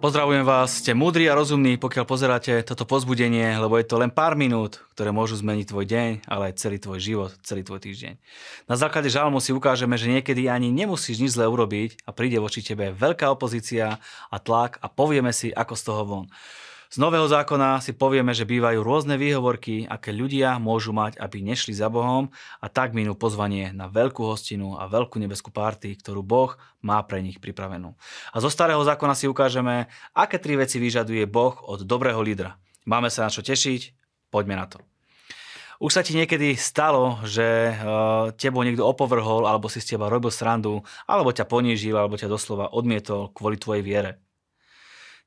Pozdravujem vás, ste múdri a rozumní, pokiaľ pozeráte toto pozbudenie, lebo je to len pár minút, ktoré môžu zmeniť tvoj deň, ale aj celý tvoj život, celý tvoj týždeň. Na základe žalmu si ukážeme, že niekedy ani nemusíš nič zle urobiť a príde voči tebe veľká opozícia a tlak a povieme si, ako z toho von. Z Nového zákona si povieme, že bývajú rôzne výhovorky, aké ľudia môžu mať, aby nešli za Bohom a tak minú pozvanie na veľkú hostinu a veľkú nebeskú párty, ktorú Boh má pre nich pripravenú. A zo Starého zákona si ukážeme, aké tri veci vyžaduje Boh od dobrého lídra. Máme sa na čo tešiť, poďme na to. Už sa ti niekedy stalo, že uh, tebou niekto opovrhol, alebo si z teba robil srandu, alebo ťa ponížil, alebo ťa doslova odmietol kvôli tvojej viere.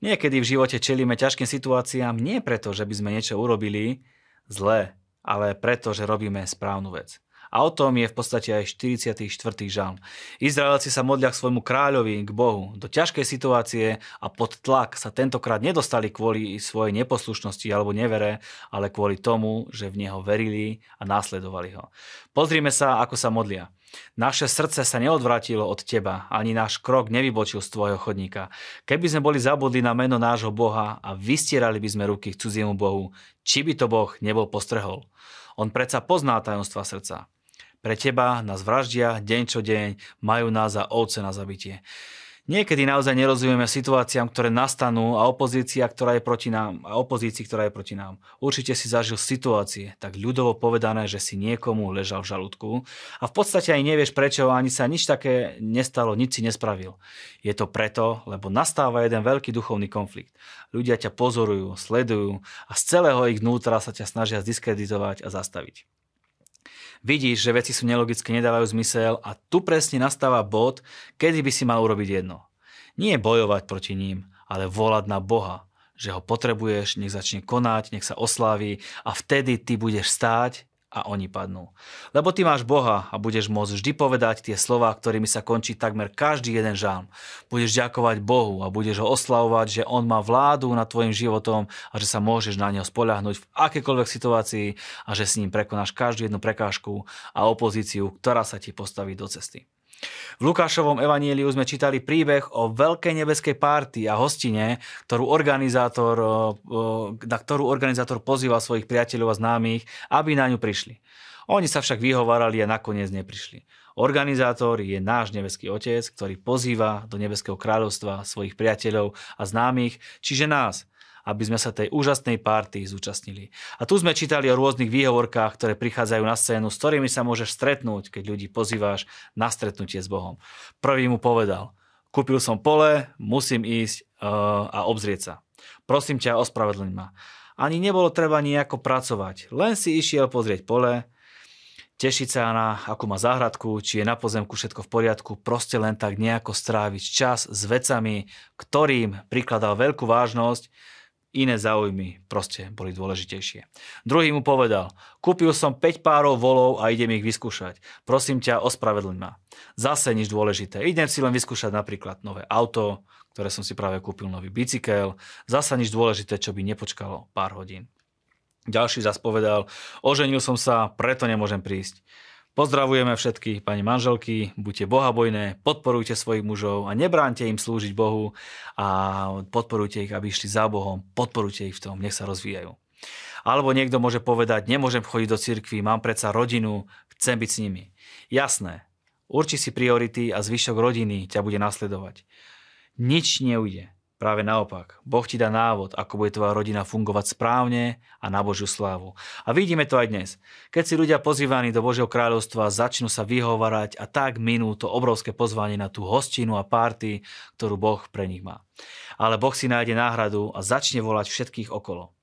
Niekedy v živote čelíme ťažkým situáciám nie preto, že by sme niečo urobili zlé, ale preto, že robíme správnu vec. A o tom je v podstate aj 44. žalm. Izraelci sa modlia k svojmu kráľovi, k Bohu. Do ťažkej situácie a pod tlak sa tentokrát nedostali kvôli svojej neposlušnosti alebo nevere, ale kvôli tomu, že v Neho verili a následovali ho. Pozrime sa, ako sa modlia. Naše srdce sa neodvrátilo od teba, ani náš krok nevybočil z tvojho chodníka. Keby sme boli zabudli na meno nášho Boha a vystierali by sme ruky k cudziemu Bohu, či by to Boh nebol postrehol. On predsa pozná tajomstva srdca. Pre teba nás vraždia deň čo deň, majú nás za ovce na zabitie. Niekedy naozaj nerozumieme situáciám, ktoré nastanú a opozícia, ktorá je proti nám, a opozícii, ktorá je proti nám. Určite si zažil situácie, tak ľudovo povedané, že si niekomu ležal v žalúdku a v podstate aj nevieš prečo, ani sa nič také nestalo, nič si nespravil. Je to preto, lebo nastáva jeden veľký duchovný konflikt. Ľudia ťa pozorujú, sledujú a z celého ich vnútra sa ťa snažia zdiskreditovať a zastaviť vidíš, že veci sú nelogické, nedávajú zmysel a tu presne nastáva bod, kedy by si mal urobiť jedno. Nie bojovať proti ním, ale volať na Boha, že ho potrebuješ, nech začne konať, nech sa oslávi a vtedy ty budeš stáť a oni padnú. Lebo ty máš Boha a budeš môcť vždy povedať tie slova, ktorými sa končí takmer každý jeden žalm. Budeš ďakovať Bohu a budeš ho oslavovať, že On má vládu nad tvojim životom a že sa môžeš na neho spoľahnúť v akékoľvek situácii a že s ním prekonáš každú jednu prekážku a opozíciu, ktorá sa ti postaví do cesty. V Lukášovom evanieliu sme čítali príbeh o veľkej nebeskej párty a hostine, ktorú organizátor, na ktorú organizátor pozýval svojich priateľov a známych, aby na ňu prišli. Oni sa však vyhovárali a nakoniec neprišli. Organizátor je náš nebeský otec, ktorý pozýva do nebeského kráľovstva svojich priateľov a známych, čiže nás, aby sme sa tej úžasnej párty zúčastnili. A tu sme čítali o rôznych výhovorkách, ktoré prichádzajú na scénu, s ktorými sa môžeš stretnúť, keď ľudí pozýváš na stretnutie s Bohom. Prvý mu povedal, kúpil som pole, musím ísť uh, a obzrieť sa. Prosím ťa, ospravedlň ma. Ani nebolo treba nejako pracovať, len si išiel pozrieť pole, tešiť sa na akú má záhradku, či je na pozemku všetko v poriadku, proste len tak nejako stráviť čas s vecami, ktorým prikladal veľkú vážnosť, iné záujmy proste boli dôležitejšie. Druhý mu povedal, kúpil som 5 párov volov a idem ich vyskúšať. Prosím ťa, ospravedlň ma. Zase nič dôležité. Idem si len vyskúšať napríklad nové auto, ktoré som si práve kúpil, nový bicykel. Zase nič dôležité, čo by nepočkalo pár hodín. Ďalší zas povedal, oženil som sa, preto nemôžem prísť. Pozdravujeme všetky pani manželky, buďte bohabojné, podporujte svojich mužov a nebránte im slúžiť Bohu a podporujte ich, aby išli za Bohom, podporujte ich v tom, nech sa rozvíjajú. Alebo niekto môže povedať, nemôžem chodiť do cirkvi, mám predsa rodinu, chcem byť s nimi. Jasné, urči si priority a zvyšok rodiny ťa bude nasledovať. Nič neujde. Práve naopak, Boh ti dá návod, ako bude tvoja rodina fungovať správne a na Božiu slávu. A vidíme to aj dnes. Keď si ľudia pozývaní do Božieho kráľovstva začnú sa vyhovárať a tak minú to obrovské pozvanie na tú hostinu a párty, ktorú Boh pre nich má. Ale Boh si nájde náhradu a začne volať všetkých okolo.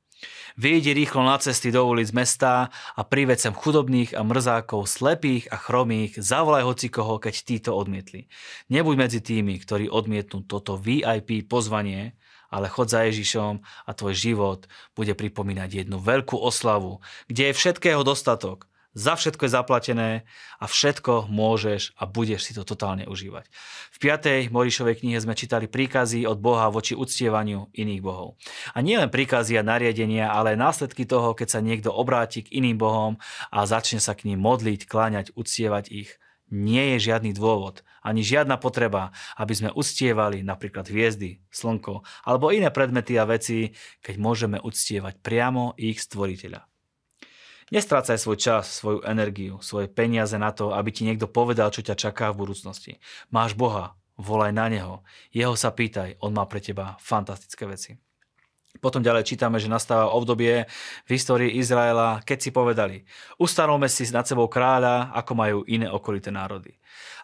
Vyjdi rýchlo na cesty do ulic mesta a prived sem chudobných a mrzákov, slepých a chromých, zavolaj hocikoho, keď títo odmietli. Nebuď medzi tými, ktorí odmietnú toto VIP pozvanie, ale chod za Ježišom a tvoj život bude pripomínať jednu veľkú oslavu, kde je všetkého dostatok za všetko je zaplatené a všetko môžeš a budeš si to totálne užívať. V 5. Morišovej knihe sme čítali príkazy od Boha voči uctievaniu iných bohov. A nie len príkazy a nariadenia, ale aj následky toho, keď sa niekto obráti k iným bohom a začne sa k ním modliť, kláňať, uctievať ich. nie je žiadny dôvod, ani žiadna potreba, aby sme uctievali napríklad hviezdy, slnko alebo iné predmety a veci, keď môžeme uctievať priamo ich stvoriteľa. Nestrácaj svoj čas, svoju energiu, svoje peniaze na to, aby ti niekto povedal, čo ťa čaká v budúcnosti. Máš Boha, volaj na Neho. Jeho sa pýtaj, On má pre teba fantastické veci. Potom ďalej čítame, že nastáva obdobie v histórii Izraela, keď si povedali, ustanovme si nad sebou kráľa, ako majú iné okolité národy.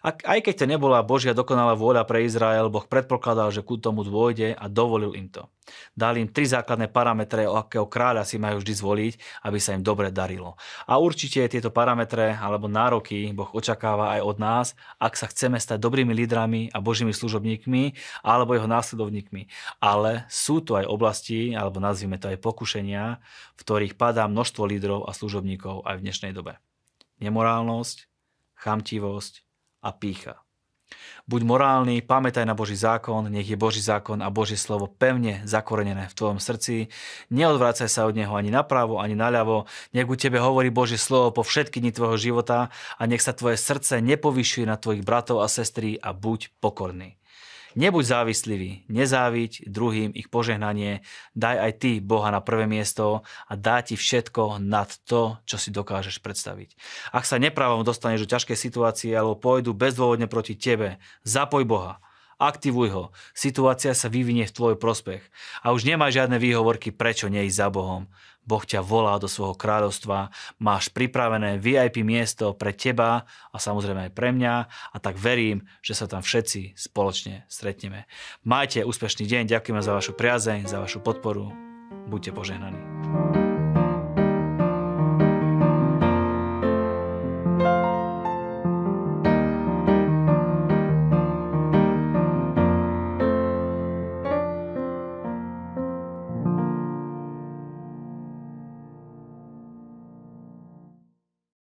A aj keď to nebola Božia dokonalá vôľa pre Izrael, Boh predpokladal, že ku tomu dôjde a dovolil im to. Dal im tri základné parametre, o akého kráľa si majú vždy zvoliť, aby sa im dobre darilo. A určite tieto parametre alebo nároky Boh očakáva aj od nás, ak sa chceme stať dobrými lídrami a Božími služobníkmi alebo jeho následovníkmi. Ale sú tu aj oblasti, alebo nazvime to aj pokušenia, v ktorých padá množstvo lídrov a služobníkov aj v dnešnej dobe. Nemorálnosť, chamtivosť, a pícha. Buď morálny, pamätaj na Boží zákon, nech je Boží zákon a Božie slovo pevne zakorenené v tvojom srdci. Neodvracaj sa od neho ani napravo, ani naľavo. Nech u tebe hovorí Božie slovo po všetky dni tvojho života a nech sa tvoje srdce nepovyšuje na tvojich bratov a sestry a buď pokorný. Nebuď závislivý, nezáviť druhým ich požehnanie, daj aj ty Boha na prvé miesto a dá ti všetko nad to, čo si dokážeš predstaviť. Ak sa nepravom dostaneš do ťažkej situácie alebo pôjdu bezdôvodne proti tebe, zapoj Boha aktivuj ho. Situácia sa vyvinie v tvoj prospech. A už nemá žiadne výhovorky, prečo neísť za Bohom. Boh ťa volá do svojho kráľovstva, máš pripravené VIP miesto pre teba a samozrejme aj pre mňa a tak verím, že sa tam všetci spoločne stretneme. Majte úspešný deň, ďakujeme za vašu priazeň, za vašu podporu, buďte požehnaní.